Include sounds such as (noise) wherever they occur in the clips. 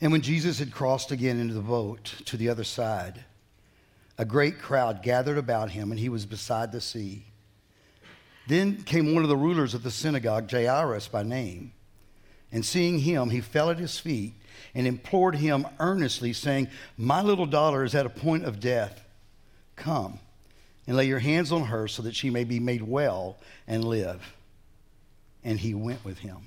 And when Jesus had crossed again into the boat to the other side, a great crowd gathered about him, and he was beside the sea. Then came one of the rulers of the synagogue, Jairus by name. And seeing him, he fell at his feet and implored him earnestly, saying, My little daughter is at a point of death. Come and lay your hands on her so that she may be made well and live. And he went with him.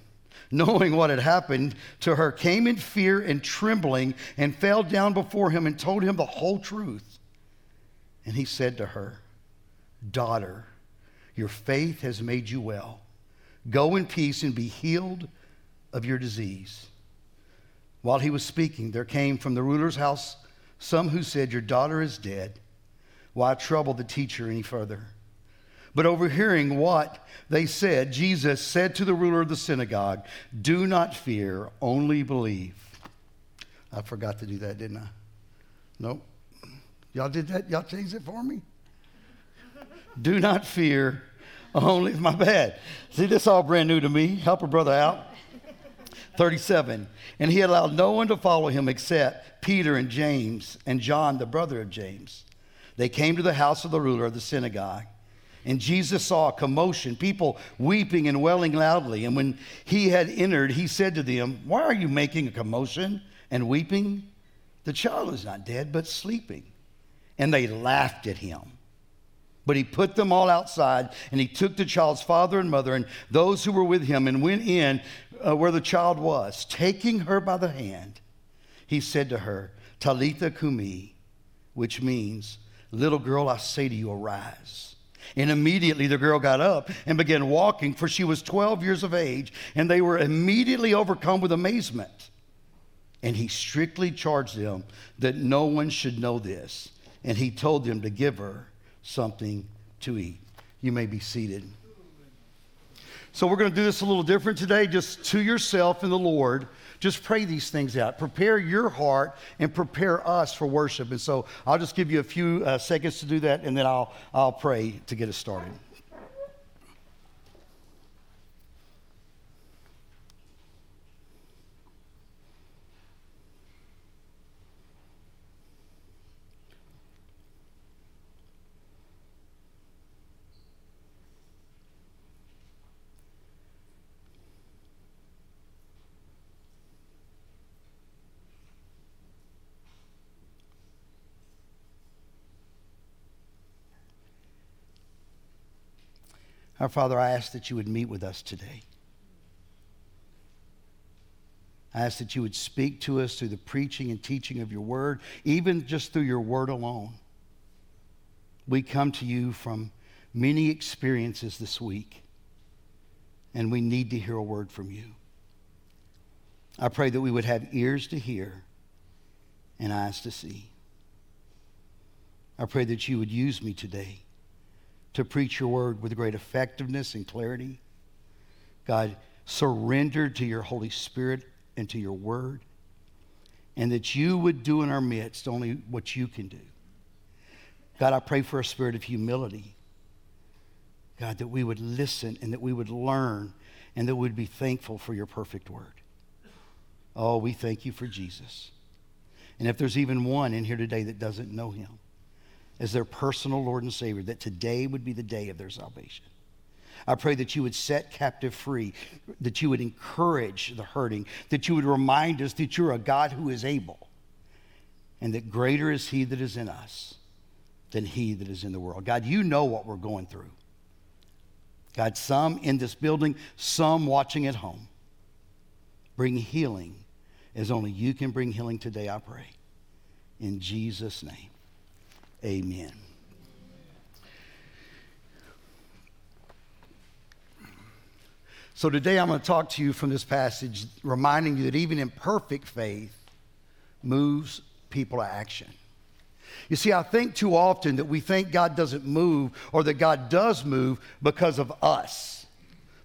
(laughs) knowing what had happened to her, came in fear and trembling and fell down before him and told him the whole truth. And he said to her, Daughter, your faith has made you well. Go in peace and be healed of your disease. While he was speaking, there came from the ruler's house some who said, Your daughter is dead. Why trouble the teacher any further? But overhearing what they said, Jesus said to the ruler of the synagogue, Do not fear, only believe. I forgot to do that, didn't I? Nope. Y'all did that? Y'all changed it for me? Do not fear, only my bad. See, this all brand new to me. Help a brother out. 37. And he allowed no one to follow him except Peter and James and John, the brother of James. They came to the house of the ruler of the synagogue. And Jesus saw a commotion, people weeping and wailing loudly. And when he had entered, he said to them, Why are you making a commotion and weeping? The child is not dead, but sleeping. And they laughed at him. But he put them all outside, and he took the child's father and mother and those who were with him and went in uh, where the child was. Taking her by the hand, he said to her, Talitha Kumi, which means, Little girl, I say to you, arise. And immediately the girl got up and began walking, for she was 12 years of age, and they were immediately overcome with amazement. And he strictly charged them that no one should know this. And he told them to give her something to eat. You may be seated. So, we're going to do this a little different today, just to yourself and the Lord. Just pray these things out. Prepare your heart and prepare us for worship. And so I'll just give you a few uh, seconds to do that, and then I'll, I'll pray to get us started. Our Father, I ask that you would meet with us today. I ask that you would speak to us through the preaching and teaching of your word, even just through your word alone. We come to you from many experiences this week, and we need to hear a word from you. I pray that we would have ears to hear and eyes to see. I pray that you would use me today to preach your word with great effectiveness and clarity. God, surrender to your Holy Spirit and to your word, and that you would do in our midst only what you can do. God, I pray for a spirit of humility. God, that we would listen and that we would learn and that we would be thankful for your perfect word. Oh, we thank you for Jesus. And if there's even one in here today that doesn't know him, as their personal Lord and Savior, that today would be the day of their salvation. I pray that you would set captive free, that you would encourage the hurting, that you would remind us that you're a God who is able, and that greater is He that is in us than he that is in the world. God, you know what we're going through. God, some in this building, some watching at home. Bring healing as only you can bring healing today, I pray. In Jesus' name, amen. So today I'm going to talk to you from this passage, reminding you that even imperfect faith moves people to action. You see, I think too often that we think God doesn't move or that God does move because of us,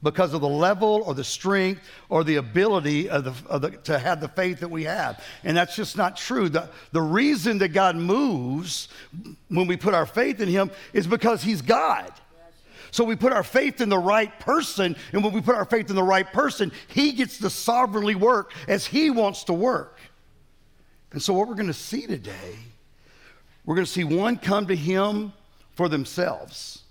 because of the level or the strength or the ability of the, of the, to have the faith that we have. And that's just not true. The, the reason that God moves when we put our faith in Him is because He's God. So we put our faith in the right person, and when we put our faith in the right person, He gets to sovereignly work as He wants to work. And so, what we're going to see today we're going to see one come to him for themselves,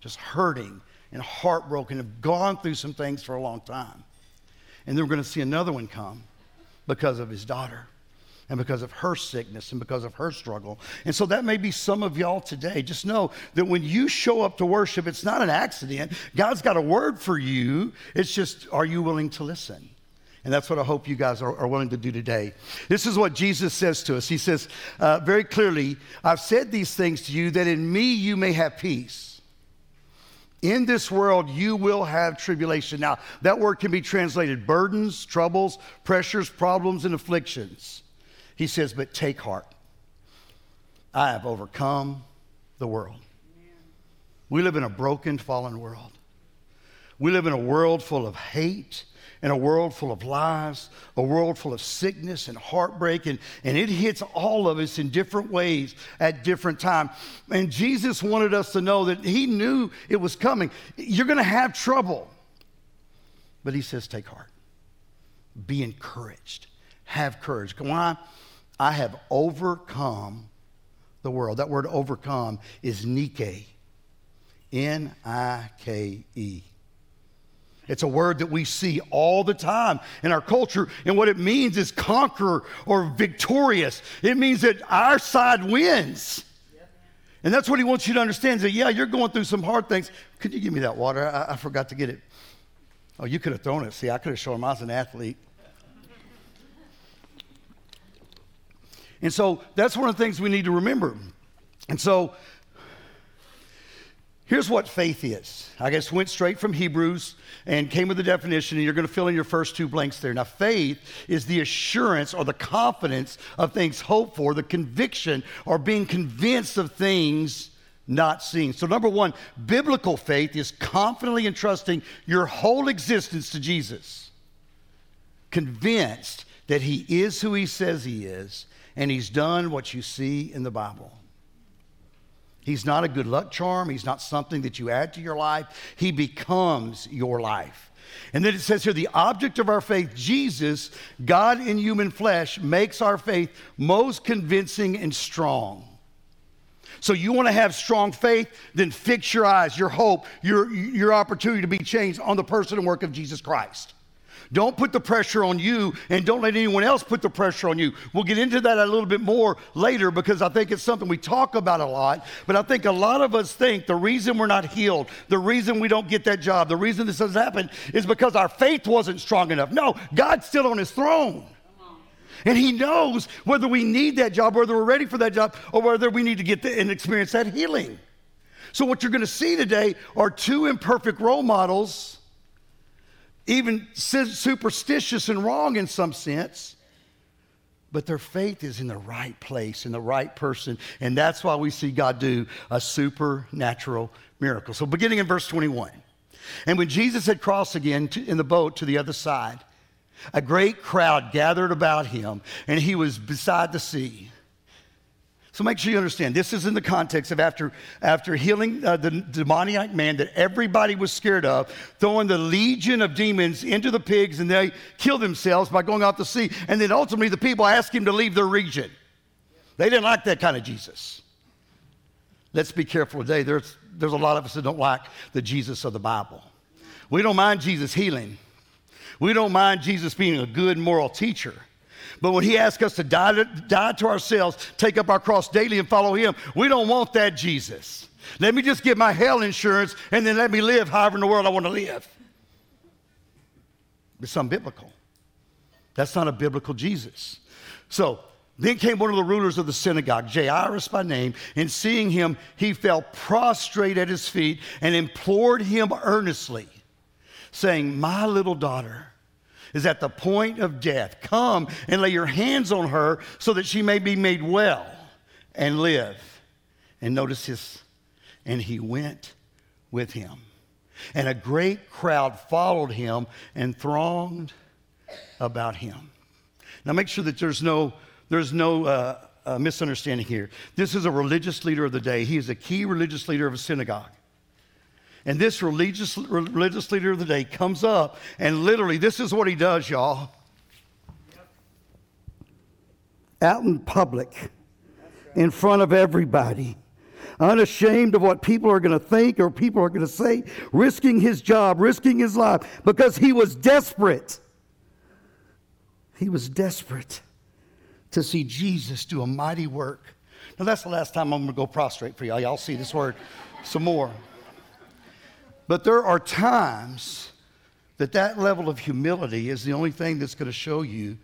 just hurting and heartbroken, have gone through some things for a long time. And then we're going to see another one come because of his daughter and because of her sickness and because of her struggle. And so that may be some of y'all today. Just know that when you show up to worship, it's not an accident. God's got a word for you. It's just, are you willing to listen? And that's what I hope you guys are, are, willing to do today. This is what Jesus says to us. He says uh, very clearly, I've said these things to you that in me you may have peace. In this world you will have tribulation. Now, that word can be translated burdens, troubles, pressures, problems, and afflictions. He says, but take heart. I have overcome the world. We live in a broken, fallen world. We live in a world full of hate in a world full of lies, a world full of sickness and heartbreak, and, and it hits all of us in different ways at different times. And Jesus wanted us to know that He knew it was coming. You're going to have trouble. But He says, take heart, be encouraged, have courage. Why? I have overcome the world. That word overcome is Nike. N I K E. It's a word that we see all the time in our culture. And what it means is conqueror or victorious. It means that our side wins. And that's what he wants you to understand. That, yeah, you're going through some hard things. Could you give me that water? I, I forgot to get it. Oh, you could have thrown it. See, I could have shown him I was an athlete. And so that's one of the things we need to remember. And so Here's what faith is. I guess went straight from Hebrews and came with the definition, and you're going to fill in your first two blanks there. Now, faith is the assurance or the confidence of things hoped for, the conviction or being convinced of things not seen. So, number one, biblical faith is confidently entrusting your whole existence to Jesus, convinced that He is who He says He is, and He's done what you see in the Bible. He's not a good luck charm. He's not something that you add to your life. He becomes your life. And then it says here the object of our faith, Jesus, God in human flesh, makes our faith most convincing and strong. So you want to have strong faith, then fix your eyes, your hope, your, your opportunity to be changed on the person and work of Jesus Christ. Don't put the pressure on you and don't let anyone else put the pressure on you. We'll get into that a little bit more later because I think it's something we talk about a lot. But I think a lot of us think the reason we're not healed, the reason we don't get that job, the reason this has happened is because our faith wasn't strong enough. No, God's still on his throne. And he knows whether we need that job, whether we're ready for that job, or whether we need to get the, and experience that healing. So, what you're going to see today are two imperfect role models even superstitious and wrong in some sense. But their faith is in the right place, in the right person. And that's why we see God do a supernatural miracle. So, beginning in verse 21. And when Jesus had crossed again to, in the boat to the other side, a great crowd gathered about him, and he was beside the sea. So make sure you understand this is in the context of after, after healing uh, the demoniac man that everybody was scared of, throwing the legion of demons into the pigs, and they kill themselves by going out to sea. And then ultimately, the people ask him to leave their region. They didn't like that kind of Jesus. Let's be careful today. There's, there's a lot of us that don't like the Jesus of the Bible. We don't mind Jesus healing, we don't mind Jesus being a good moral teacher. But when he asks us to die, to die to ourselves, take up our cross daily and follow him, we don't want that Jesus. Let me just get my hell insurance and then let me live however in the world I want to live. It's unbiblical. That's not a biblical Jesus. So then came one of the rulers of the synagogue, Jairus by name, and seeing him, he fell prostrate at his feet and implored him earnestly, saying, My little daughter is at the point of death. Come and lay your hands on her so that she may be made well and live. And notice this, and he went with him. And a great crowd followed him and thronged about him. Now make sure that there's no, there's no uh, uh, misunderstanding here. This is a religious leader of the day. He is a key religious leader of a synagogue. And this religious, religious leader of the day comes up, and literally, this is what he does, y'all. Out in public, in front of everybody, unashamed of what people are going to think or people are going to say, risking his job, risking his life, because he was desperate. He was desperate to see Jesus do a mighty work. Now, that's the last time I'm going to go prostrate for y'all. Y'all see this word some more. But there are times that that level of humility is the only thing that's going to show you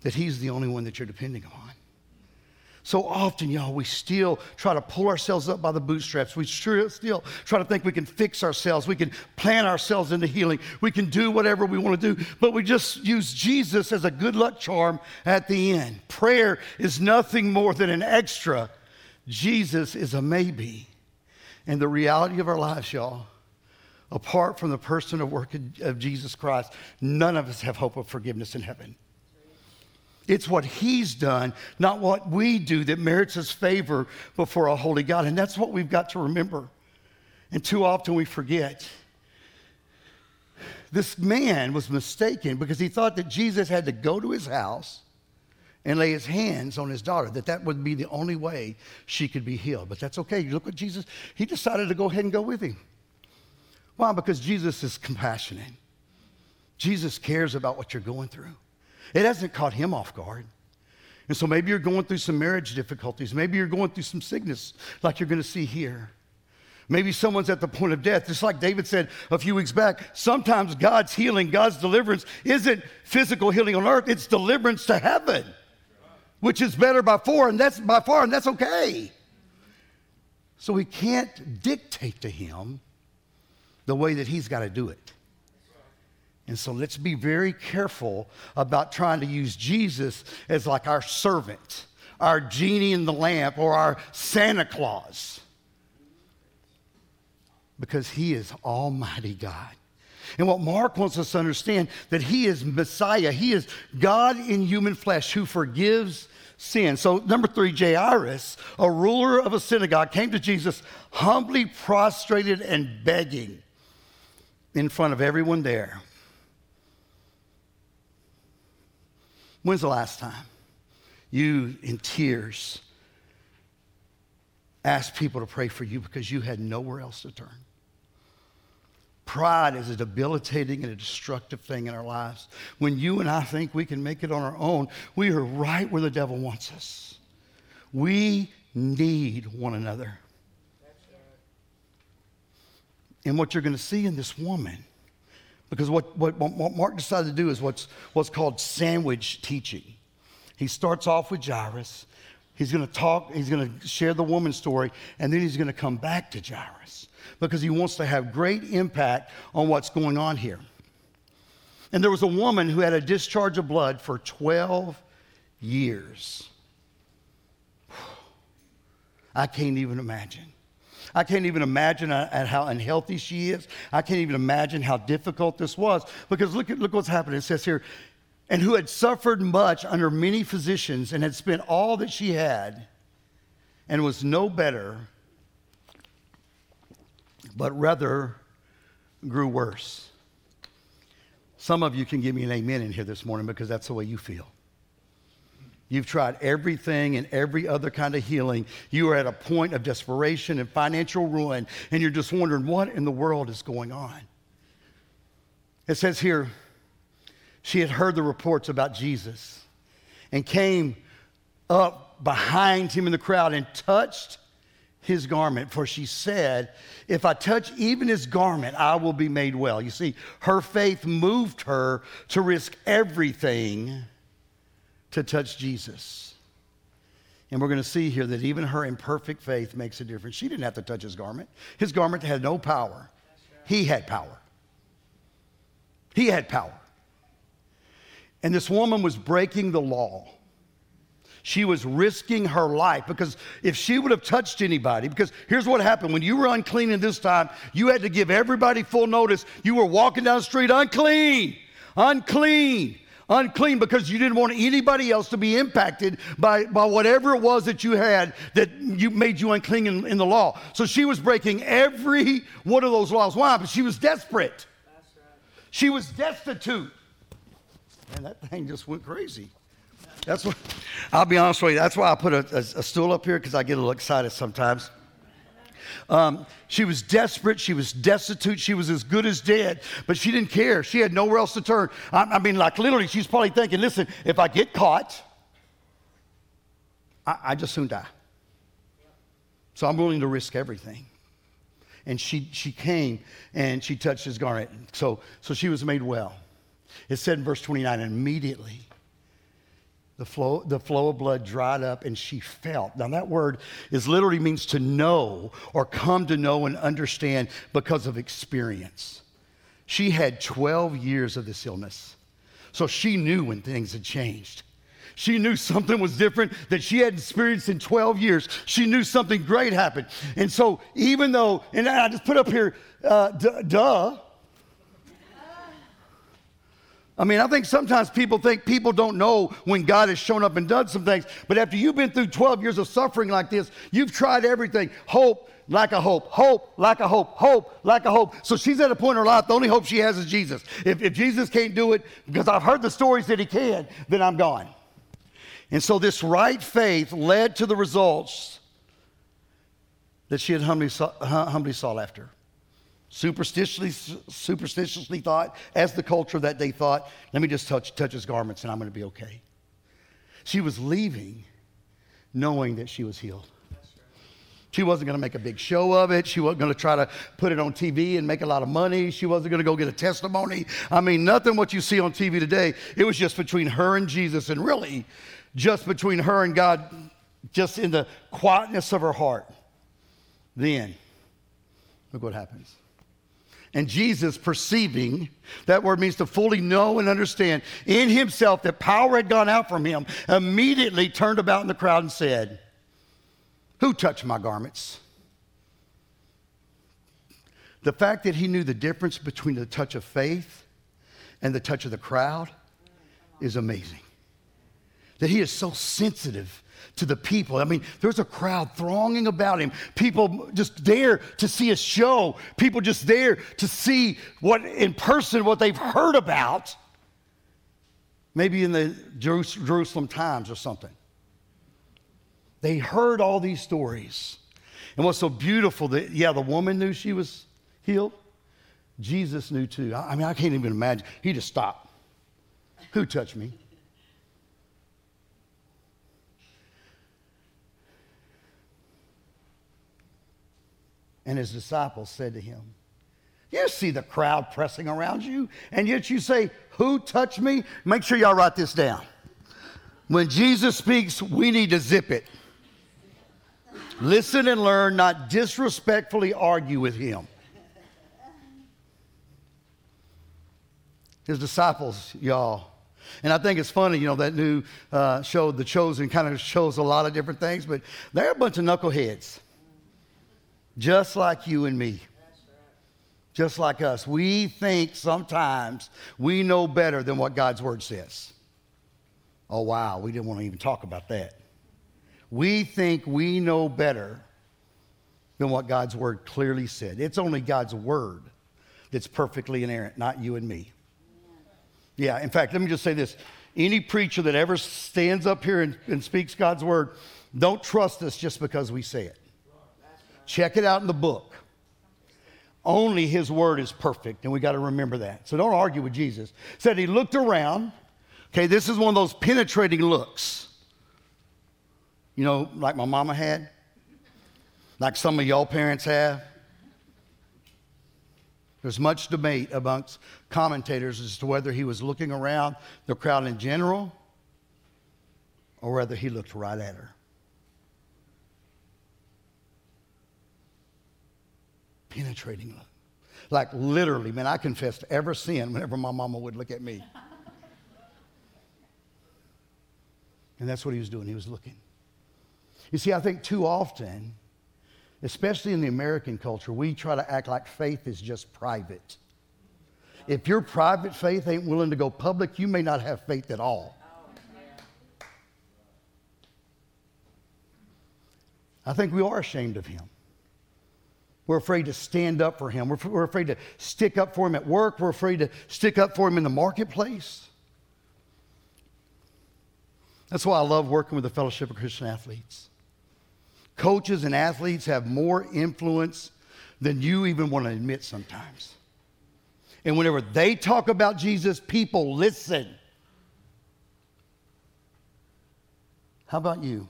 that He's the only one that you're depending on. So often, y'all, we still try to pull ourselves up by the bootstraps. We still try to think we can fix ourselves. We can plan ourselves into healing. We can do whatever we want to do, but we just use Jesus as a good luck charm at the end. Prayer is nothing more than an extra. Jesus is a maybe. And the reality of our lives, y'all, apart from the person or work of Jesus Christ, none of us have hope of forgiveness in heaven. It's what He's done, not what we do, that merits His favor before a holy God. And that's what we've got to remember. And too often we forget. This man was mistaken because he thought that Jesus had to go to his house and lay his hands on his daughter, that that would be the only way she could be healed. But that's okay. You look what Jesus, he decided to go ahead and go with him. Why? Because Jesus is compassionate. Jesus cares about what you're going through. It hasn't caught him off guard. And so maybe you're going through some marriage difficulties. Maybe you're going through some sickness like you're going to see here. Maybe someone's at the point of death. Just like David said a few weeks back, sometimes God's healing, God's deliverance isn't physical healing on earth, it's deliverance to heaven, which is better by far, and that's by far, and that's okay. So we can't dictate to him the way that he's got to do it. And so let's be very careful about trying to use Jesus as like our servant, our genie in the lamp, or our Santa Claus. Because he is Almighty God. And what Mark wants us to understand that he is Messiah. He is God in human flesh who forgives sin. So number three, Jairus, a ruler of a synagogue, came to Jesus humbly prostrated and begging in front of everyone there. When's the last time you, in tears, asked people to pray for you because you had nowhere else to turn? Pride is a debilitating and a destructive thing in our lives. When you and I think we can make it on our own, we are right where the devil wants us. We need one another. And what you're going to see in this woman because what, what, what Mark decided to do is what's, what's called sandwich teaching. He starts off with Jairus. He's going to talk, he's going to share the woman's story, and then he's going to come back to Jairus because he wants to have great impact on what's going on here. And there was a woman who had a discharge of blood for 12 years. (sighs) I can't even imagine. I can't even imagine uh, at how unhealthy she is. I can't even imagine how difficult this was. Because look, at, look what's happening. It says here, and who had suffered much under many physicians and had spent all that she had and was no better, but rather grew worse. Some of you can give me an amen in here this morning because that's the way you feel. You've tried everything and every other kind of healing. You are at a point of desperation and financial ruin, and you're just wondering what in the world is going on. It says here, she had heard the reports about Jesus, and came up behind him in the crowd and touched his garment. For she said, If I touch even his garment, I will be made well. You see, her faith moved her to risk everything to touch Jesus. And we're going to see here that even her imperfect faith makes a difference. She didn't have to touch his garment, his garment had no power. He had power. He had power. And this woman was breaking the law. She was risking her life because if she would have touched anybody, because here's what happened when you were unclean in this time, you had to give everybody full notice. You were walking down the street unclean, unclean, unclean because you didn't want anybody else to be impacted by, by whatever it was that you had that you made you unclean in, in the law. So she was breaking every one of those laws. Why? But she was desperate. She was destitute. And that thing just went crazy. That's what, I'll be honest with you, that's why I put a, a, a stool up here because I get a little excited sometimes. Um, she was desperate. She was destitute. She was as good as dead, but she didn't care. She had nowhere else to turn. I, I mean, like literally, she's probably thinking, listen, if I get caught, I, I just soon die. So I'm willing to risk everything. And she, she came and she touched his garment. So, so she was made well. It said in verse 29, immediately the flow, the flow of blood dried up and she felt. Now, that word is literally means to know or come to know and understand because of experience. She had 12 years of this illness. So she knew when things had changed. She knew something was different that she hadn't experienced in 12 years. She knew something great happened. And so, even though, and I just put up here, uh, duh, I mean, I think sometimes people think people don't know when God has shown up and done some things. But after you've been through 12 years of suffering like this, you've tried everything hope, like a hope, hope, like a hope, hope, like a hope. So she's at a point in her life, the only hope she has is Jesus. If, if Jesus can't do it, because I've heard the stories that he can, then I'm gone. And so this right faith led to the results that she had humbly, humbly sought after superstitiously, superstitiously thought, as the culture that they thought, let me just touch, touch his garments and I'm going to be okay. She was leaving knowing that she was healed. She wasn't going to make a big show of it. She wasn't going to try to put it on TV and make a lot of money. She wasn't going to go get a testimony. I mean, nothing what you see on TV today. It was just between her and Jesus, and really just between her and God, just in the quietness of her heart. Then, look what happens. And Jesus, perceiving, that word means to fully know and understand in himself that power had gone out from him, immediately turned about in the crowd and said, Who touched my garments? The fact that he knew the difference between the touch of faith and the touch of the crowd is amazing. That he is so sensitive to the people. I mean, there's a crowd thronging about him. People just there to see a show. People just there to see what in person what they've heard about. Maybe in the Jerusalem Times or something. They heard all these stories. And what's so beautiful that, yeah, the woman knew she was healed. Jesus knew too. I mean, I can't even imagine. He just stopped. Who touched me? And his disciples said to him, You see the crowd pressing around you, and yet you say, Who touched me? Make sure y'all write this down. When Jesus speaks, we need to zip it. Listen and learn, not disrespectfully argue with him. His disciples, y'all. And I think it's funny, you know, that new uh, show, The Chosen, kind of shows a lot of different things, but they're a bunch of knuckleheads just like you and me. Just like us. We think sometimes we know better than what God's word says. Oh, wow, we didn't want to even talk about that. We think we know better than what God's word clearly said. It's only God's word that's perfectly inerrant, not you and me. Yeah, in fact, let me just say this. Any preacher that ever stands up here and, and speaks God's word, don't trust us just because we say it. Check it out in the book. Only his word is perfect, and we got to remember that. So don't argue with Jesus. Said he looked around Okay, this is one of those penetrating looks. You know, like my mama had, like some of y'all parents have. There's much debate amongst commentators as to whether he was looking around the crowd in general or whether he looked right at her. Penetrating look. Like literally, man, I confessed every sin whenever my mama would look at me. (laughs) And that's what he was doing. He was looking. You see, I think too often, especially in the American culture, we try to act like faith is just private. If your private faith ain't willing to go public, you may not have faith at all. I think we are ashamed of him. We're afraid to stand up for him. We're, we're afraid to stick up for him at work. We're afraid to stick up for him in the marketplace. That's why I love working with the Fellowship of Christian Athletes. Coaches and athletes have more influence than you even want to admit sometimes. And whenever they talk about Jesus, people listen. How about you?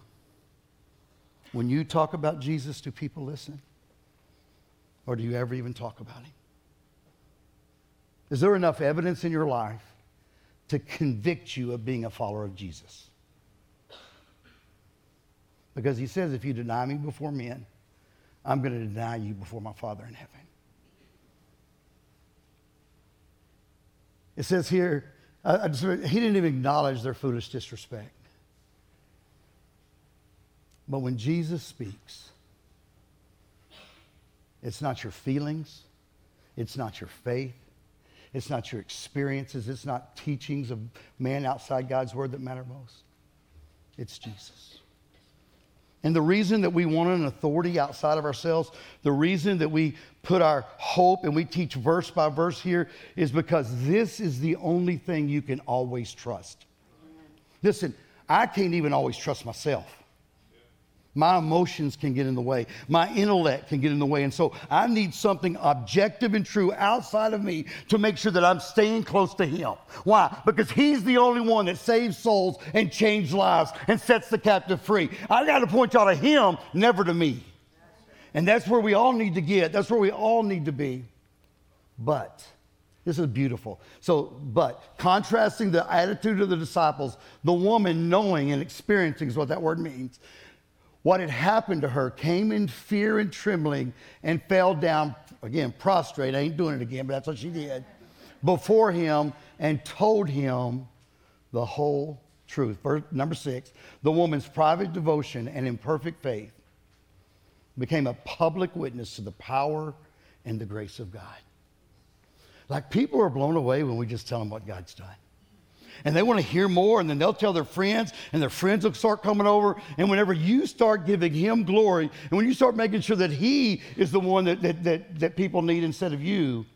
When you talk about Jesus, do people listen? Or do you ever even talk about him? Is there enough evidence in your life to convict you of being a follower of Jesus? Because he says, if you deny me before men, I'm going to deny you before my Father in heaven. It says here, he didn't even acknowledge their foolish disrespect. But when Jesus speaks, it's not your feelings, it's not your faith, it's not your experiences, it's not teachings of man outside God's word that matter most. It's Jesus. And the reason that we want an authority outside of ourselves, the reason that we put our hope and we teach verse by verse here is because this is the only thing you can always trust. Listen, I can't even always trust myself. My emotions can get in the way. My intellect can get in the way. And so I need something objective and true outside of me to make sure that I'm staying close to Him. Why? Because He's the only one that saves souls and changes lives and sets the captive free. I got to point y'all to Him, never to me. And that's where we all need to get. That's where we all need to be. But, this is beautiful. So, but contrasting the attitude of the disciples, the woman knowing and experiencing is what that word means what had happened to her, came in fear and trembling and fell down, again, prostrate. I ain't doing it again, but that's what she did, before him and told him the whole truth. Verse number six the woman's private devotion and imperfect faith became a public witness to the power and the grace of God. Like people are blown away when we just tell them what God's done and they want to hear more, and then they'll tell their friends, and their friends will start coming over. And whenever you start giving Him glory, and when you start making sure that He is the one that, that, that, that people need instead of you,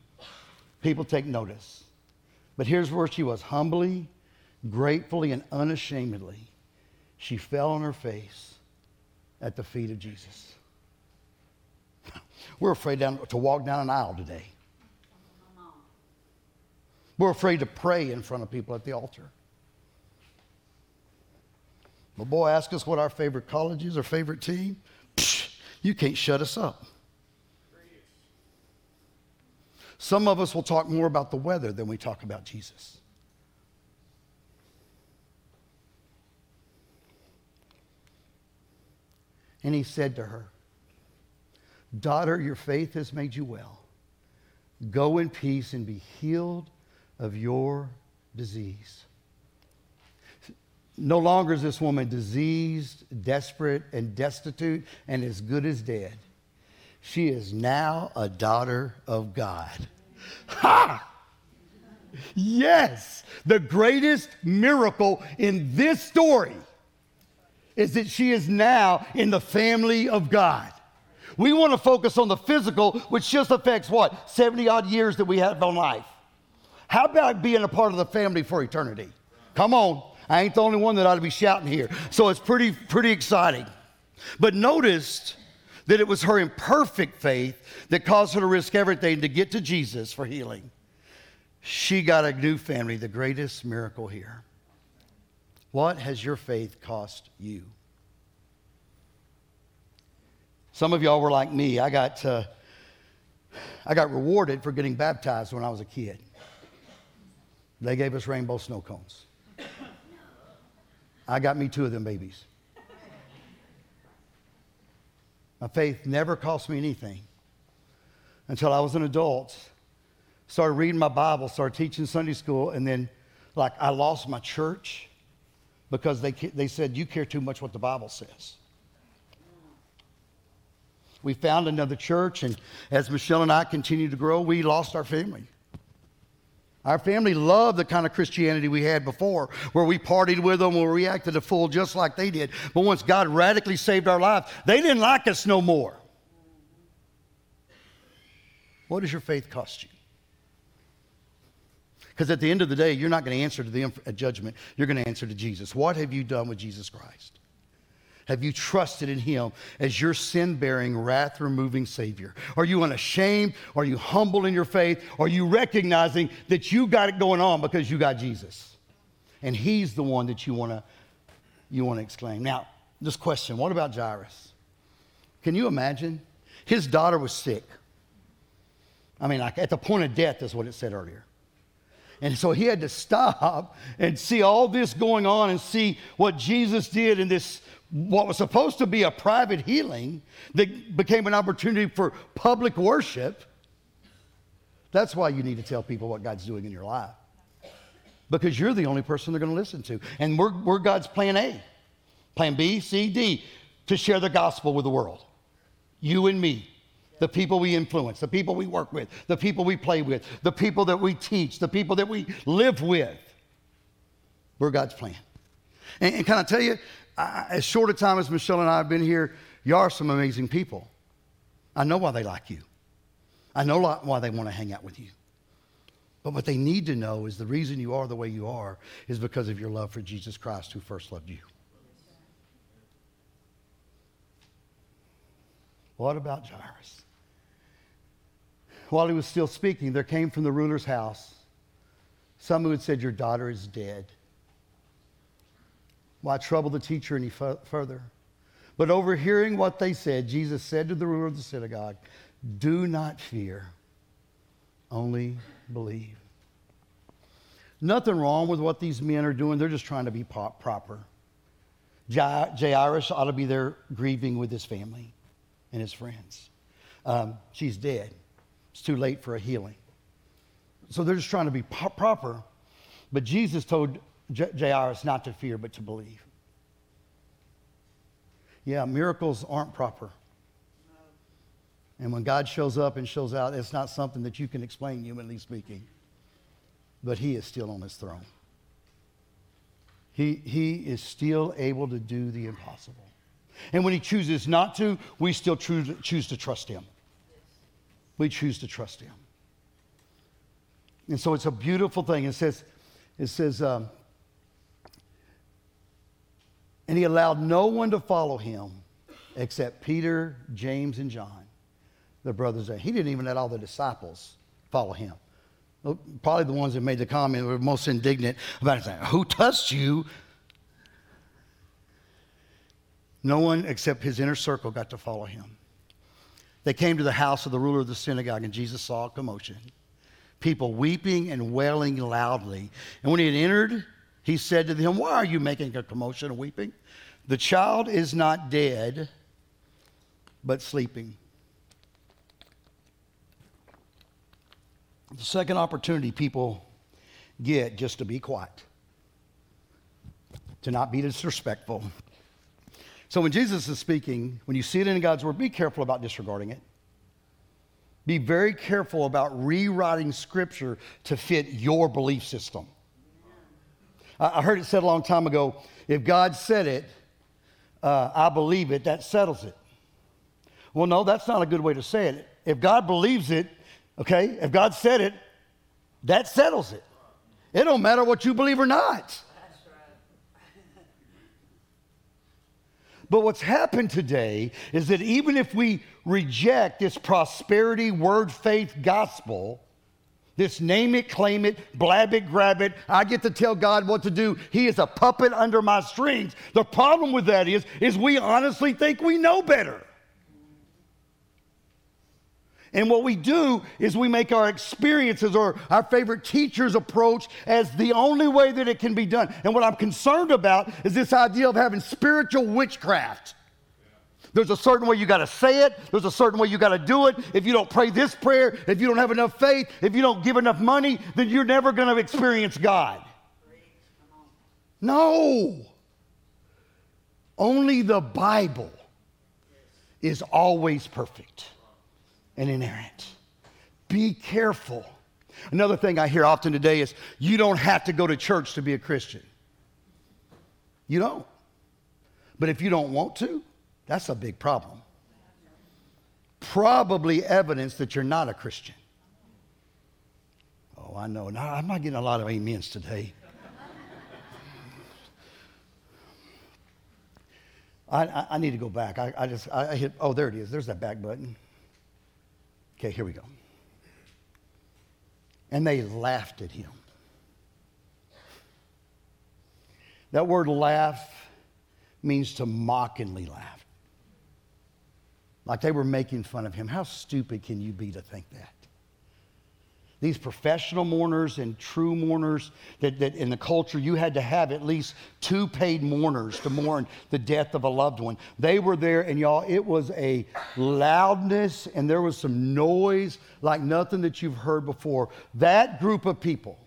people take notice. But here's where she was humbly, gratefully, and unashamedly. She fell on her face at the feet of Jesus. (laughs) We're afraid down, to walk down an aisle today. We're afraid to pray in front of people at the altar. My boy asked us what our favorite college is, our favorite team. Psh, you can't shut us up. Some of us will talk more about the weather than we talk about Jesus. And he said to her, Daughter, your faith has made you well. Go in peace and be healed of your disease. No longer is this woman diseased, desperate, and destitute, and as good as dead. She is now a daughter of God. Ha! Yes, the greatest miracle in this story is that she is now in the family of God. We want to focus on the physical, which just affects what? 70 odd years that we have on life. How about being a part of the family for eternity? Come on. I ain't the only one that ought to be shouting here. So it's pretty, pretty exciting. But notice that it was her imperfect faith that caused her to risk everything to get to Jesus for healing. She got a new family, the greatest miracle here. What has your faith cost you? Some of y'all were like me. I got, uh, I got rewarded for getting baptized when I was a kid. They gave us rainbow snow cones. I got me two of them babies. My faith never cost me anything until I was an adult. Started reading my Bible, started teaching Sunday school, and then, like, I lost my church because they, they said, You care too much what the Bible says. We found another church, and as Michelle and I continued to grow, we lost our family. Our family loved the kind of Christianity we had before, where we partied with them, where we acted a fool just like they did. But once God radically saved our lives, they didn't like us no more. What does your faith cost you? Because at the end of the day, you're not going to answer to them at judgment. You're going to answer to Jesus. What have you done with Jesus Christ? Have you trusted in him as your sin bearing, wrath removing Savior? Are you unashamed? Are you humble in your faith? Are you recognizing that you got it going on because you got Jesus? And he's the one that you want to you want to exclaim. Now, this question what about Jairus? Can you imagine? His daughter was sick. I mean, like at the point of death, is what it said earlier. And so he had to stop and see all this going on and see what Jesus did in this what was supposed to be a private healing that became an opportunity for public worship. That's why you need to tell people what God's doing in your life. Because you're the only person they're going to listen to. And we're, we're God's plan A, plan B, C, D, to share the gospel with the world. You and me, the people we influence, the people we work with, the people we play with, the people that we teach, the people that we live with. We're God's plan. And, and can I tell you, I, as short a time as Michelle and I have been here, you are some amazing people. I know why they like you. I know why they want to hang out with you. But what they need to know is the reason you are the way you are is because of your love for Jesus Christ who first loved you. What about Jairus? While he was still speaking, there came from the ruler's house some who had said, Your daughter is dead. Why trouble the teacher any further? But overhearing what they said, Jesus said to the ruler of the synagogue, Do not fear, only believe. Nothing wrong with what these men are doing. They're just trying to be proper. Jairus ought to be there grieving with his family and his friends. Um, she's dead. It's too late for a healing. So they're just trying to be proper. But Jesus told Jairus not to fear, but to believe. Yeah, miracles aren't proper. And when God shows up and shows out, it's not something that you can explain, humanly speaking. But He is still on His throne. He, he is still able to do the impossible. And when He chooses not to, we still choose, choose to trust Him. We choose to trust Him. And so it's a beautiful thing. It says, it says, um, and he allowed no one to follow him except Peter, James, and John, the brothers. He didn't even let all the disciples follow him. Probably the ones that made the comment were most indignant about it. Who touched you? No one except his inner circle got to follow him. They came to the house of the ruler of the synagogue, and Jesus saw a commotion. People weeping and wailing loudly. And when he had entered, he said to them, Why are you making a commotion and weeping? The child is not dead, but sleeping. The second opportunity people get just to be quiet, to not be disrespectful. So when Jesus is speaking, when you see it in God's word, be careful about disregarding it. Be very careful about rewriting scripture to fit your belief system. I heard it said a long time ago if God said it, uh, I believe it, that settles it. Well, no, that's not a good way to say it. If God believes it, okay, if God said it, that settles it. It don't matter what you believe or not. But what's happened today is that even if we reject this prosperity, word, faith gospel, This name it, claim it, blab it, grab it. I get to tell God what to do. He is a puppet under my strings. The problem with that is, is we honestly think we know better. And what we do is we make our experiences or our favorite teacher's approach as the only way that it can be done. And what I'm concerned about is this idea of having spiritual witchcraft. There's a certain way you got to say it. There's a certain way you got to do it. If you don't pray this prayer, if you don't have enough faith, if you don't give enough money, then you're never going to experience God. No. Only the Bible is always perfect and inerrant. Be careful. Another thing I hear often today is you don't have to go to church to be a Christian. You don't. But if you don't want to, that's a big problem. Probably evidence that you're not a Christian. Oh, I know. Now, I'm not getting a lot of amens today. I, I, I, need to go back. I, I just, I hit, oh, there it is. There's that back button. Okay, here we go. And they laughed at him. That word laugh means to mockingly laugh. Like they were making fun of him. How stupid can you be to think that? these professional mourners and true mourners that, that in the culture you had to have at least two paid mourners to mourn the death of a loved one they were there and y'all it was a loudness and there was some noise like nothing that you've heard before that group of people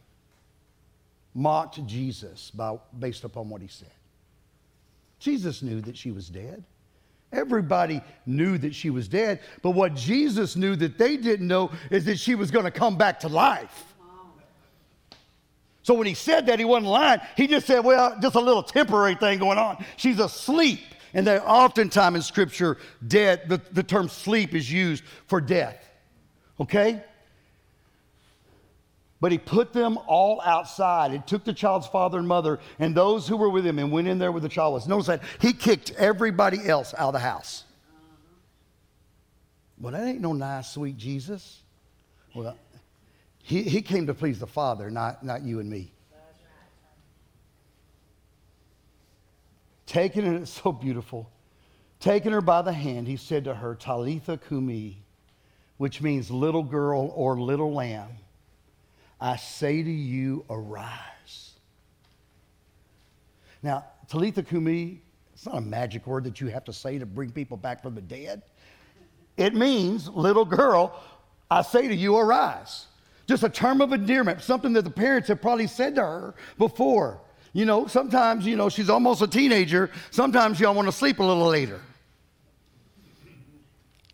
mocked jesus by, based upon what he said jesus knew that she was dead Everybody knew that she was dead, but what Jesus knew that they didn't know is that she was going to come back to life. So when he said that, he wasn't lying. He just said, well, just a little temporary thing going on. She's asleep. And they oftentimes in scripture, dead, the, the term sleep is used for death. Okay? But he put them all outside and took the child's father and mother and those who were with him and went in there where the child was. Notice that he kicked everybody else out of the house. Well, that ain't no nice, sweet Jesus. Well, he, he came to please the Father, not, not you and me. Taking her, it's so beautiful. Taking her by the hand, he said to her, Talitha Kumi, which means little girl or little lamb. I say to you, arise. Now, Talitha Kumi, it's not a magic word that you have to say to bring people back from the dead. It means, little girl, I say to you, arise. Just a term of endearment, something that the parents have probably said to her before. You know, sometimes, you know, she's almost a teenager. Sometimes y'all want to sleep a little later.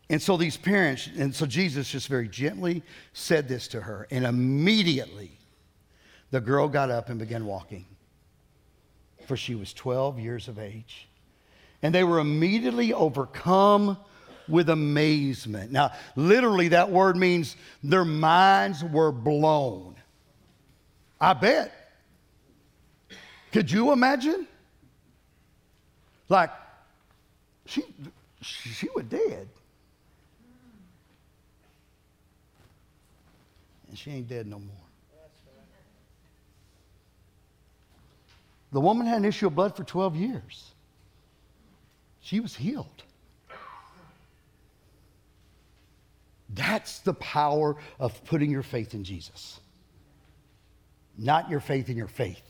And so these parents, and so Jesus just very gently said this to her. And immediately the girl got up and began walking, for she was 12 years of age. And they were immediately overcome with amazement. Now, literally, that word means their minds were blown. I bet. Could you imagine? Like, she, she was dead. And she ain't dead no more. The woman had an issue of blood for 12 years. She was healed. That's the power of putting your faith in Jesus, not your faith in your faith.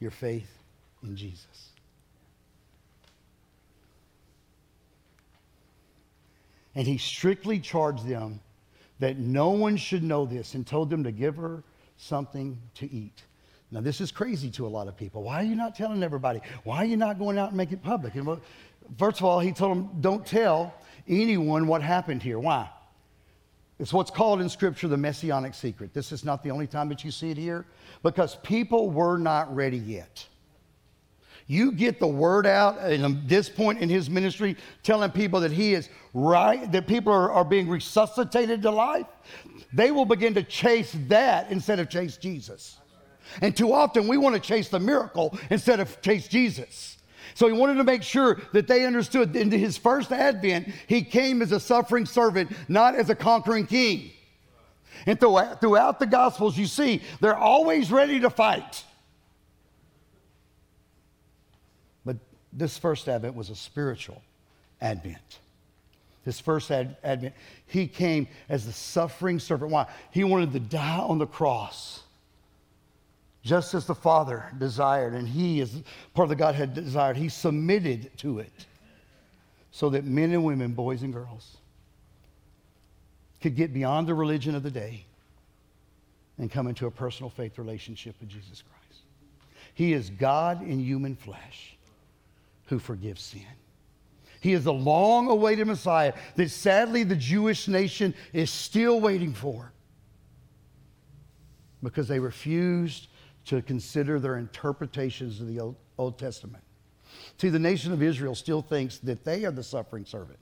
Your faith in Jesus. And he strictly charged them that no one should know this and told them to give her something to eat. Now, this is crazy to a lot of people. Why are you not telling everybody? Why are you not going out and make it public? And well, first of all, he told them, don't tell anyone what happened here. Why? It's what's called in Scripture the messianic secret. This is not the only time that you see it here because people were not ready yet. You get the word out at um, this point in his ministry, telling people that he is right, that people are, are being resuscitated to life, they will begin to chase that instead of chase Jesus. And too often we want to chase the miracle instead of chase Jesus. So he wanted to make sure that they understood in his first advent, he came as a suffering servant, not as a conquering king. And throughout, throughout the Gospels, you see they're always ready to fight. But this first advent was a spiritual advent. His first ad- advent, he came as the suffering servant. Why? He wanted to die on the cross, just as the Father desired, and he, as part of the Godhead, desired. He submitted to it so that men and women, boys and girls, could get beyond the religion of the day and come into a personal faith relationship with Jesus Christ. He is God in human flesh who forgives sin. He is the long awaited Messiah that sadly the Jewish nation is still waiting for because they refused to consider their interpretations of the Old, Old Testament. See, the nation of Israel still thinks that they are the suffering servant.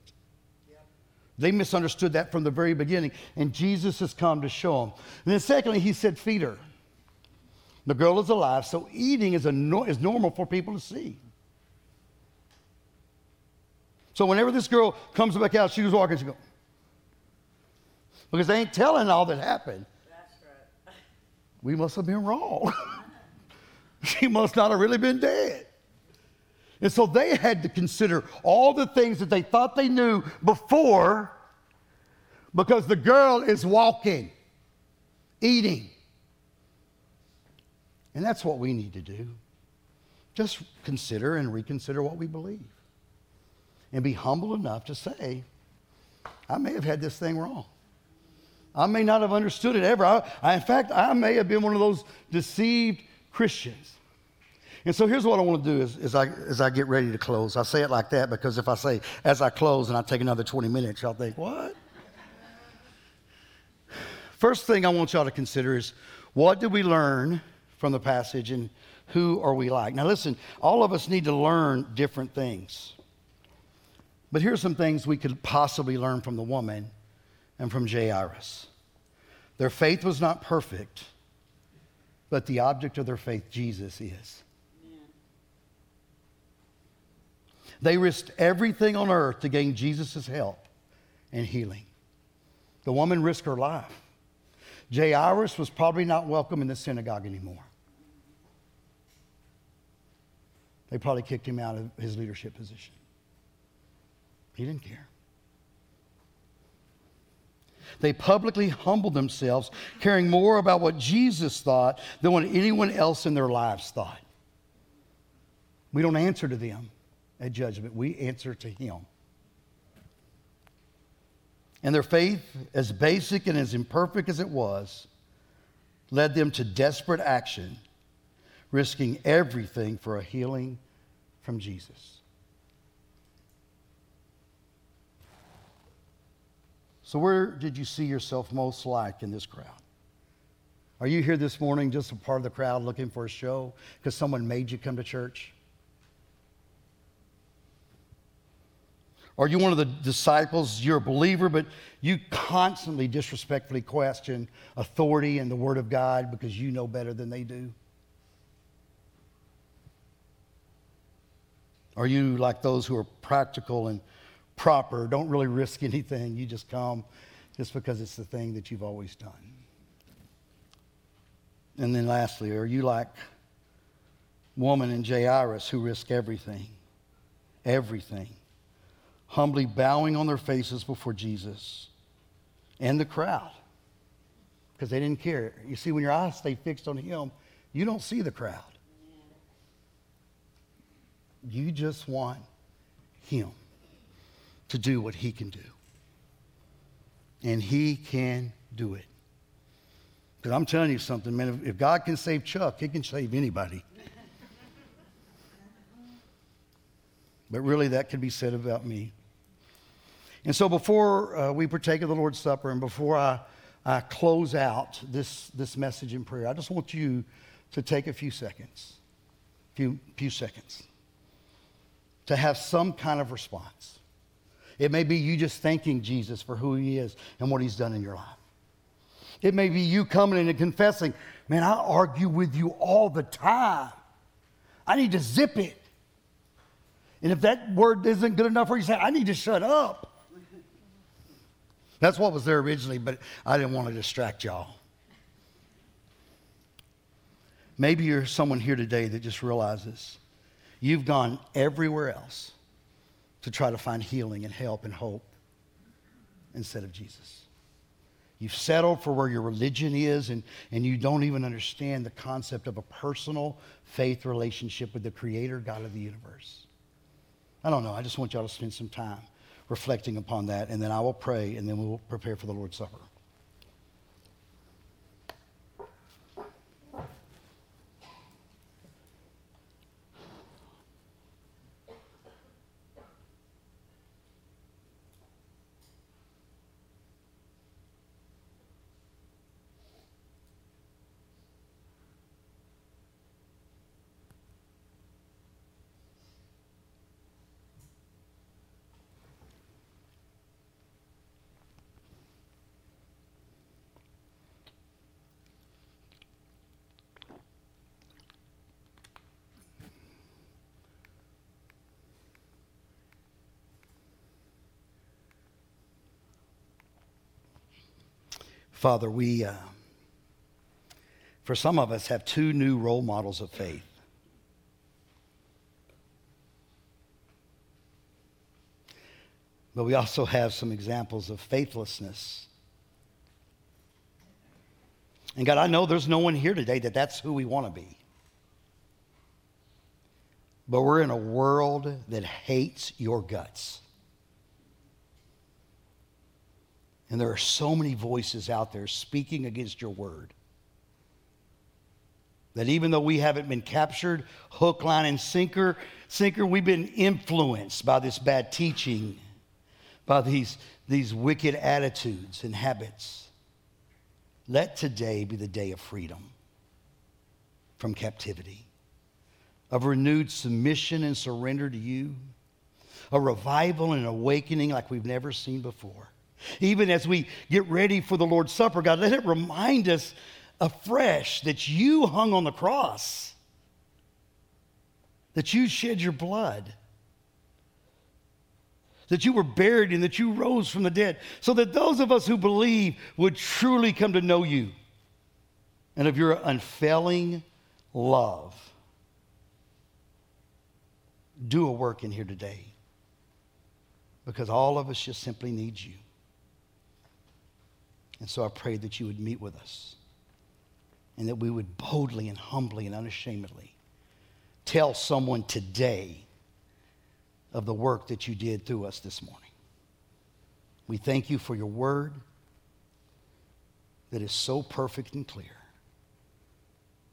They misunderstood that from the very beginning, and Jesus has come to show them. And then, secondly, he said, Feed her. The girl is alive, so eating is, a no, is normal for people to see. So whenever this girl comes back out, she was walking, she go, because they ain't telling all that happened. That's right. We must have been wrong. (laughs) she must not have really been dead. And so they had to consider all the things that they thought they knew before because the girl is walking, eating. And that's what we need to do. Just consider and reconsider what we believe and be humble enough to say, I may have had this thing wrong. I may not have understood it ever. I, I, in fact, I may have been one of those deceived Christians. And so here's what I want to do as, I, as I get ready to close. I say it like that because if I say as I close and I take another 20 minutes, y'all think, what? First thing I want y'all to consider is what did we learn from the passage and who are we like? Now, listen, all of us need to learn different things. But here's some things we could possibly learn from the woman and from Jairus. Their faith was not perfect, but the object of their faith, Jesus, is. They risked everything on earth to gain Jesus' help and healing. The woman risked her life. Jairus was probably not welcome in the synagogue anymore. They probably kicked him out of his leadership position. He didn't care. They publicly humbled themselves, caring more about what Jesus thought than what anyone else in their lives thought. We don't answer to them at judgment, we answer to Him. And their faith, as basic and as imperfect as it was, led them to desperate action, risking everything for a healing from Jesus. So, where did you see yourself most like in this crowd? Are you here this morning just a part of the crowd looking for a show because someone made you come to church? Are you one of the disciples? You're a believer, but you constantly disrespectfully question authority and the Word of God because you know better than they do? Are you like those who are practical and proper, don't really risk (laughs) anything. You just come just because it's the thing that you've always done. And then lastly, are you like woman in Jairus who risk everything? Everything. Humbly bowing on their faces before Jesus and the crowd because they didn't care. You see, when your eyes stay fixed on Him, you don't see the crowd. You just want Him to do what he can do. And he can do it. Because I'm telling you something, man, if, God can save Chuck, he can save anybody. but really, that could be said about me. And so, before uh, we partake of the Lord's Supper and before I, I close out this, this message in prayer, I just want you to take a few seconds, few, few seconds, to have some kind of response. It may be you just thanking Jesus for who he is and what he's done in your life. It may be you coming in and confessing, man, I argue with you all the time. I need to zip it. And if that word isn't good enough for you, say, I need to shut up. That's what was there originally, but I didn't want to distract y'all. Maybe you're someone here today that just realizes you've gone everywhere else to try to find healing and help and hope instead of Jesus. You've settled for where your religion is, and, and you don't even understand the concept of a personal faith relationship with the Creator God of the universe. I don't know. I just want y'all to spend some time reflecting upon that, and then I will pray, and then we'll prepare for the Lord's Supper. Father, we, uh, for some of us, have two new role models of faith. But we also have some examples of faithlessness. And God, I know there's no one here today that that's who we want to be. But we're in a world that hates your guts. And there are so many voices out there speaking against your word. That even though we haven't been captured hook, line, and sinker, sinker, we've been influenced by this bad teaching, by these, these wicked attitudes and habits. Let today be the day of freedom from captivity, of renewed submission and surrender to you, a revival and awakening like we've never seen before. Even as we get ready for the Lord's Supper, God, let it remind us afresh that you hung on the cross, that you shed your blood, that you were buried and that you rose from the dead, so that those of us who believe would truly come to know you and of your unfailing love. Do a work in here today because all of us just simply need you. And so I pray that you would meet with us and that we would boldly and humbly and unashamedly tell someone today of the work that you did through us this morning. We thank you for your word that is so perfect and clear.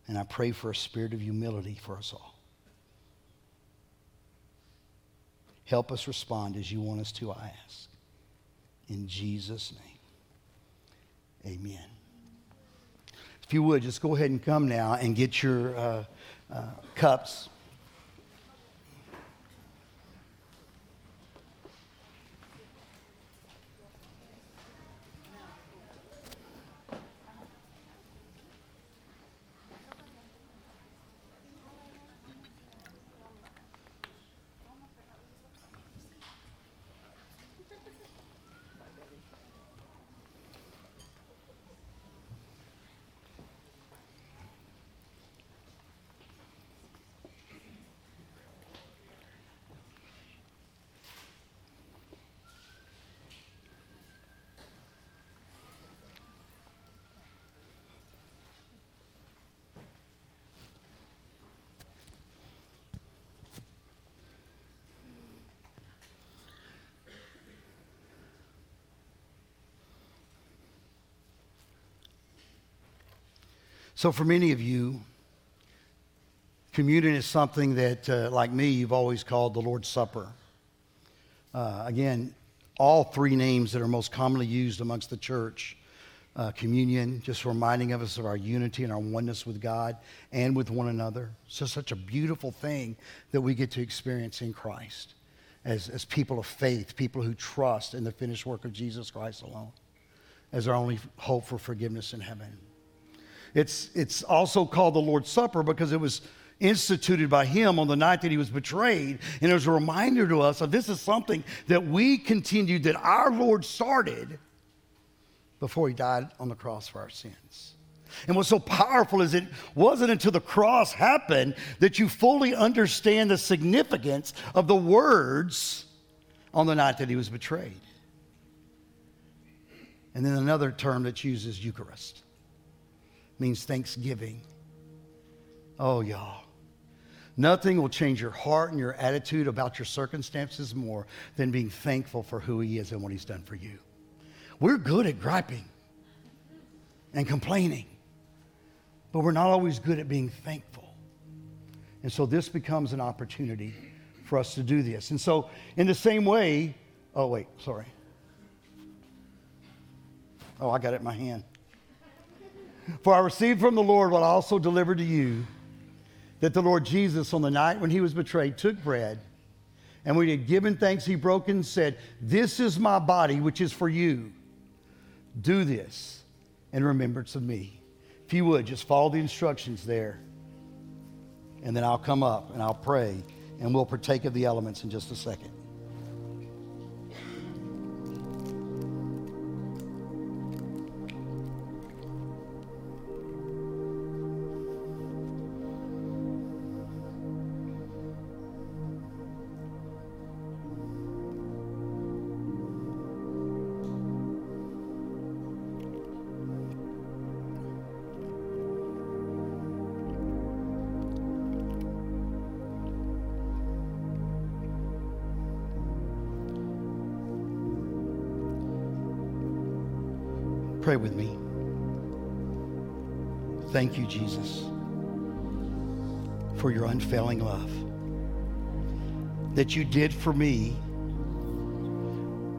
And I pray for a spirit of humility for us all. Help us respond as you want us to, I ask. In Jesus' name. Amen. If you would, just go ahead and come now and get your uh, uh, cups. So, for many of you, communion is something that, uh, like me, you've always called the Lord's Supper. Uh, again, all three names that are most commonly used amongst the church uh, communion, just reminding of us of our unity and our oneness with God and with one another. So, such a beautiful thing that we get to experience in Christ as, as people of faith, people who trust in the finished work of Jesus Christ alone as our only hope for forgiveness in heaven. It's, it's also called the Lord's Supper because it was instituted by him on the night that he was betrayed. And it was a reminder to us that this is something that we continued, that our Lord started, before he died on the cross for our sins. And what's so powerful is it wasn't until the cross happened that you fully understand the significance of the words on the night that he was betrayed. And then another term that's used is Eucharist. Means thanksgiving. Oh, y'all. Nothing will change your heart and your attitude about your circumstances more than being thankful for who He is and what He's done for you. We're good at griping and complaining, but we're not always good at being thankful. And so this becomes an opportunity for us to do this. And so, in the same way, oh, wait, sorry. Oh, I got it in my hand. For I received from the Lord what I also delivered to you that the Lord Jesus, on the night when he was betrayed, took bread, and when he had given thanks, he broke and said, This is my body, which is for you. Do this in remembrance of me. If you would, just follow the instructions there. And then I'll come up and I'll pray, and we'll partake of the elements in just a second. With me. Thank you, Jesus, for your unfailing love. That you did for me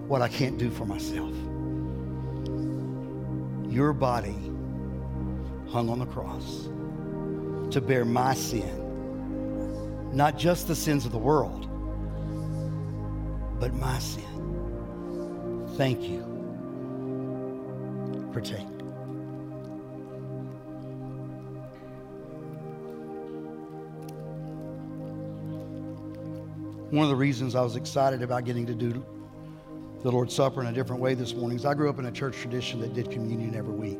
what I can't do for myself. Your body hung on the cross to bear my sin, not just the sins of the world, but my sin. Thank you One of the reasons I was excited about getting to do the Lord's Supper in a different way this morning is I grew up in a church tradition that did communion every week.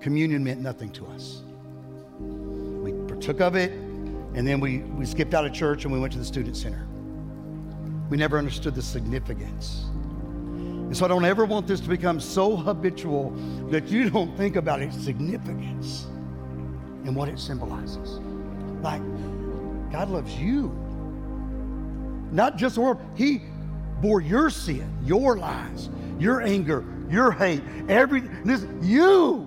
Communion meant nothing to us. We partook of it, and then we, we skipped out of church and we went to the student center. We never understood the significance and so I don't ever want this to become so habitual that you don't think about its significance and what it symbolizes. Like, God loves you. Not just the world. He bore your sin, your lies, your anger, your hate, everything. This, you.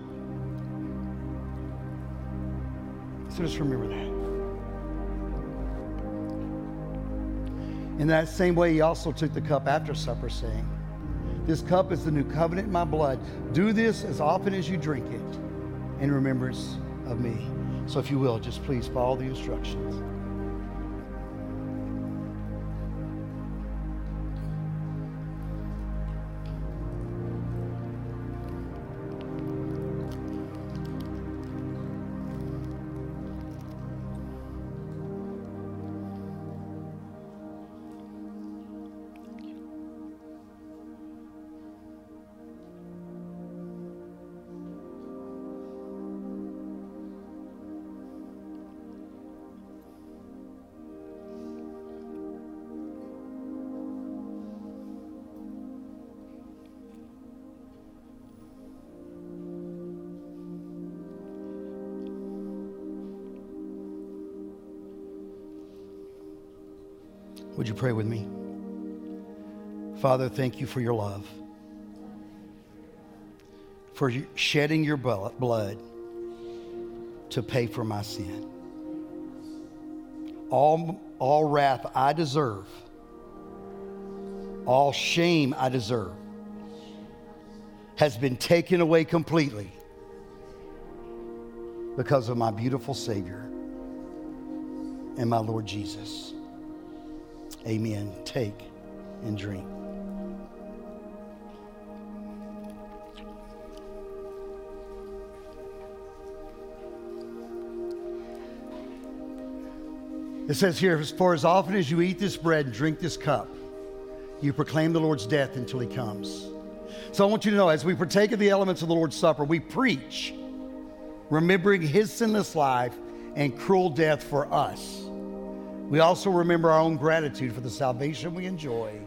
So just remember that. In that same way, he also took the cup after supper, saying, this cup is the new covenant in my blood. Do this as often as you drink it in remembrance of me. So, if you will, just please follow the instructions. Pray with me? Father, thank you for your love, for shedding your blood to pay for my sin. All, all wrath I deserve, all shame I deserve, has been taken away completely because of my beautiful Savior and my Lord Jesus. Amen. Take and drink. It says here, for as often as you eat this bread and drink this cup, you proclaim the Lord's death until he comes. So I want you to know as we partake of the elements of the Lord's Supper, we preach, remembering his sinless life and cruel death for us. We also remember our own gratitude for the salvation we enjoy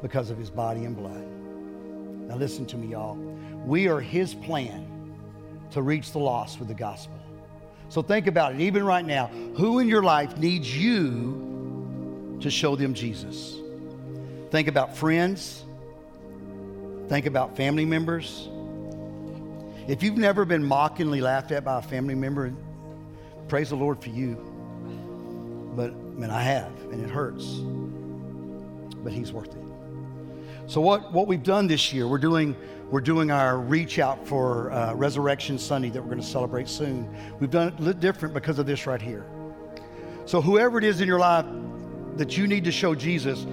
because of his body and blood. Now, listen to me, y'all. We are his plan to reach the lost with the gospel. So think about it, even right now. Who in your life needs you to show them Jesus? Think about friends. Think about family members. If you've never been mockingly laughed at by a family member, praise the Lord for you. But man, I have, and it hurts. But He's worth it. So what, what we've done this year, we're doing we're doing our reach out for uh, Resurrection Sunday that we're going to celebrate soon. We've done it different because of this right here. So whoever it is in your life that you need to show Jesus,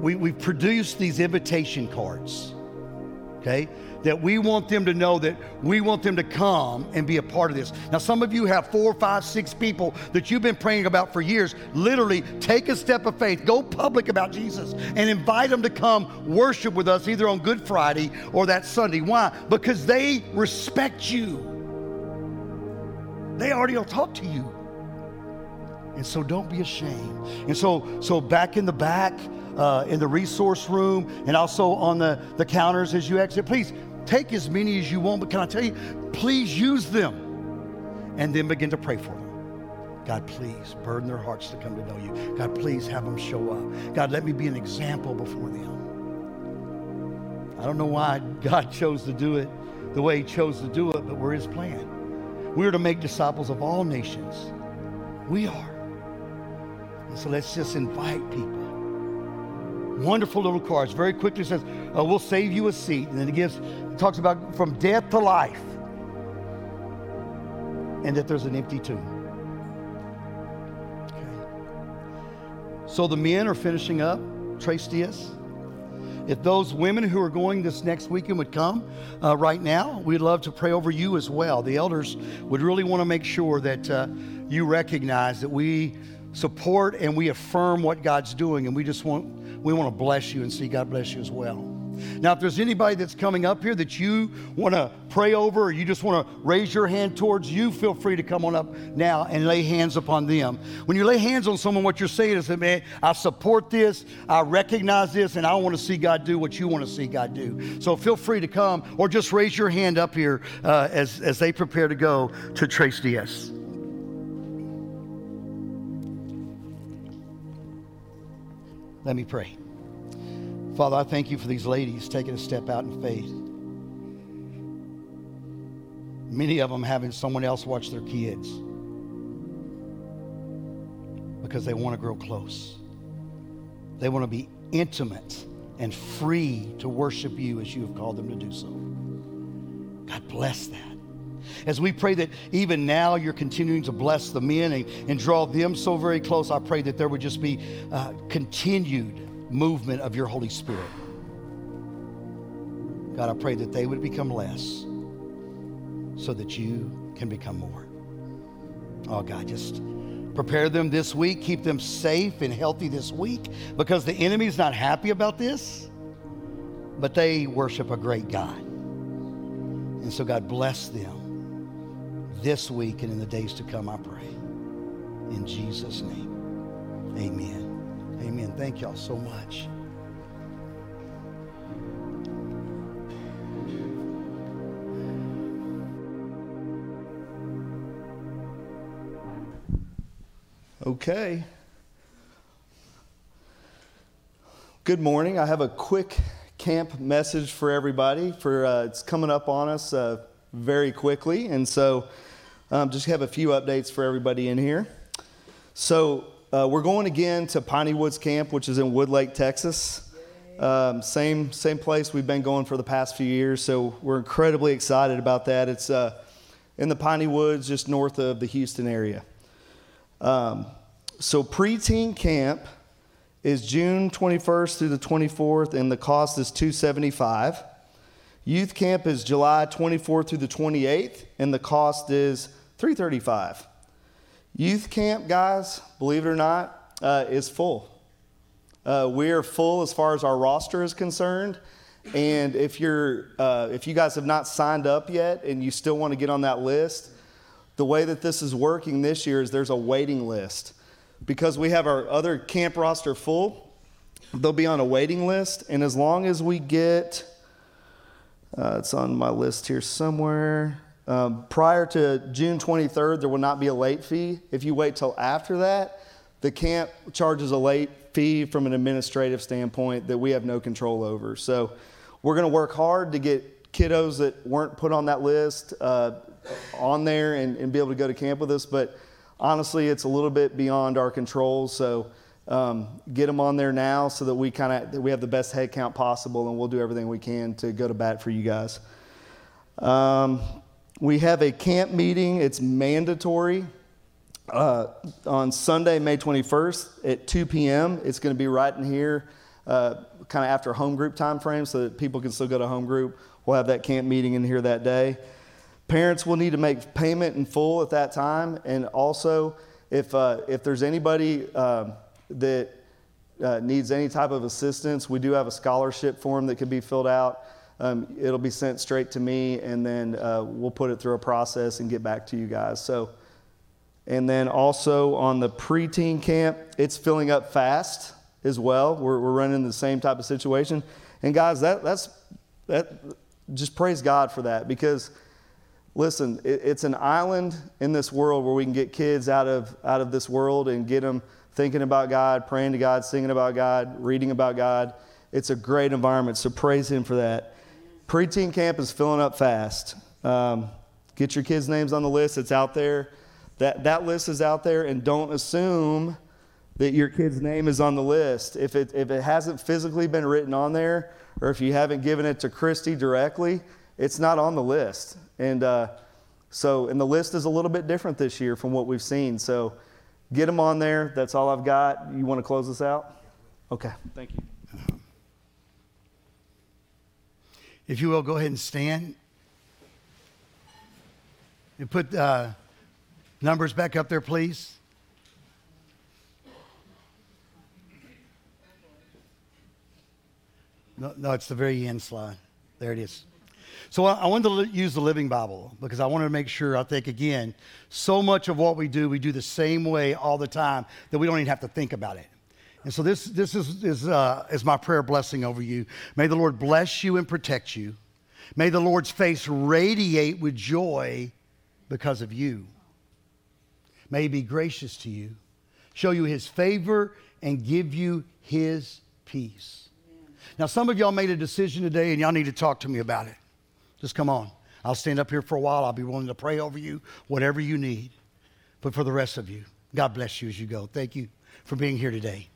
we, we've produced these invitation cards. Okay? that we want them to know that we want them to come and be a part of this. Now, some of you have four, five, six people that you've been praying about for years. Literally, take a step of faith, go public about Jesus, and invite them to come worship with us either on Good Friday or that Sunday. Why? Because they respect you. They already will talk to you. And so don't be ashamed. And so, so back in the back, uh, in the resource room, and also on the, the counters as you exit, please Take as many as you want, but can I tell you, please use them and then begin to pray for them. God, please burden their hearts to come to know you. God, please have them show up. God, let me be an example before them. I don't know why God (laughs) chose to do it the way He chose to do it, but we're His plan. We're to make disciples of all nations. We are. And so let's just invite people wonderful little cards. Very quickly says, uh, "We'll save you a seat," and then it gives talks about from death to life, and that there's an empty tomb. Okay. So the men are finishing up. Dias. If those women who are going this next weekend would come uh, right now, we'd love to pray over you as well. The elders would really want to make sure that uh, you recognize that we support and we affirm what God's doing, and we just want we want to bless you and see God bless you as well. Now, if there's anybody that's coming up here that you want to pray over or you just want to raise your hand towards you, feel free to come on up now and lay hands upon them. When you lay hands on someone, what you're saying is man, I support this, I recognize this, and I want to see God do what you want to see God do. So feel free to come or just raise your hand up here uh, as, as they prepare to go to Tres Dias. Let me pray. Father, I thank you for these ladies taking a step out in faith. Many of them having someone else watch their kids because they want to grow close. They want to be intimate and free to worship you as you have called them to do so. God bless that. As we pray that even now you're continuing to bless the men and, and draw them so very close, I pray that there would just be uh, continued movement of your Holy Spirit. God, I pray that they would become less so that you can become more. Oh, God, just prepare them this week, keep them safe and healthy this week because the enemy's not happy about this, but they worship a great God. And so, God, bless them this week and in the days to come, I pray. In Jesus' name, amen. Amen. Thank y'all so much. Okay. Good morning. I have a quick camp message for everybody. For uh, it's coming up on us uh, very quickly, and so um, just have a few updates for everybody in here. So uh, we're going again to Piney Woods Camp, which is in Woodlake, Texas. Um, same same place we've been going for the past few years. So we're incredibly excited about that. It's uh, in the Piney Woods, just north of the Houston area. Um, so preteen camp is June 21st through the 24th, and the cost is 275. Youth camp is July 24th through the 28th, and the cost is 335. Youth camp, guys, believe it or not, uh, is full. Uh, we are full as far as our roster is concerned, And if you're, uh, if you guys have not signed up yet and you still want to get on that list, the way that this is working this year is there's a waiting list. Because we have our other camp roster full, they'll be on a waiting list. And as long as we get, uh, it's on my list here somewhere. Um, prior to June 23rd, there will not be a late fee. If you wait till after that, the camp charges a late fee from an administrative standpoint that we have no control over. So we're going to work hard to get kiddos that weren't put on that list uh, on there and, and be able to go to camp with us. But honestly, it's a little bit beyond our control. So um, get them on there now so that we kind of we have the best head count possible, and we'll do everything we can to go to bat for you guys. Um, we have a camp meeting. It's mandatory uh, on Sunday, May 21st at 2 p.m. It's going to be right in here, uh, kind of after home group time frame, so that people can still go to home group. We'll have that camp meeting in here that day. Parents will need to make payment in full at that time, and also if uh, if there's anybody um, that uh, needs any type of assistance, we do have a scholarship form that can be filled out. Um, it'll be sent straight to me, and then uh, we'll put it through a process and get back to you guys. So. And then also on the preteen camp, it's filling up fast as well. We're, we're running the same type of situation. And guys, that, that's, that, just praise God for that because listen, it, it's an island in this world where we can get kids out of, out of this world and get them thinking about God, praying to God, singing about God, reading about God. It's a great environment, so praise Him for that. Preteen camp is filling up fast. Um, get your kids' names on the list, it's out there. That, that list is out there, and don't assume that your kid's name is on the list. If it, if it hasn't physically been written on there, or if you haven't given it to Christy directly, it's not on the list. And uh, so, and the list is a little bit different this year from what we've seen. So, get them on there. That's all I've got. You want to close this out? Okay, thank you. If you will, go ahead and stand. And put uh, numbers back up there, please. No, no, it's the very end slide. There it is. So I I wanted to use the Living Bible because I wanted to make sure, I think, again, so much of what we do, we do the same way all the time that we don't even have to think about it. And so this, this is, is, uh, is my prayer blessing over you. May the Lord bless you and protect you. May the Lord's face radiate with joy because of you. May he be gracious to you, show you his favor, and give you his peace. Now, some of y'all made a decision today and y'all need to talk to me about it. Just come on. I'll stand up here for a while. I'll be willing to pray over you, whatever you need. But for the rest of you, God bless you as you go. Thank you for being here today.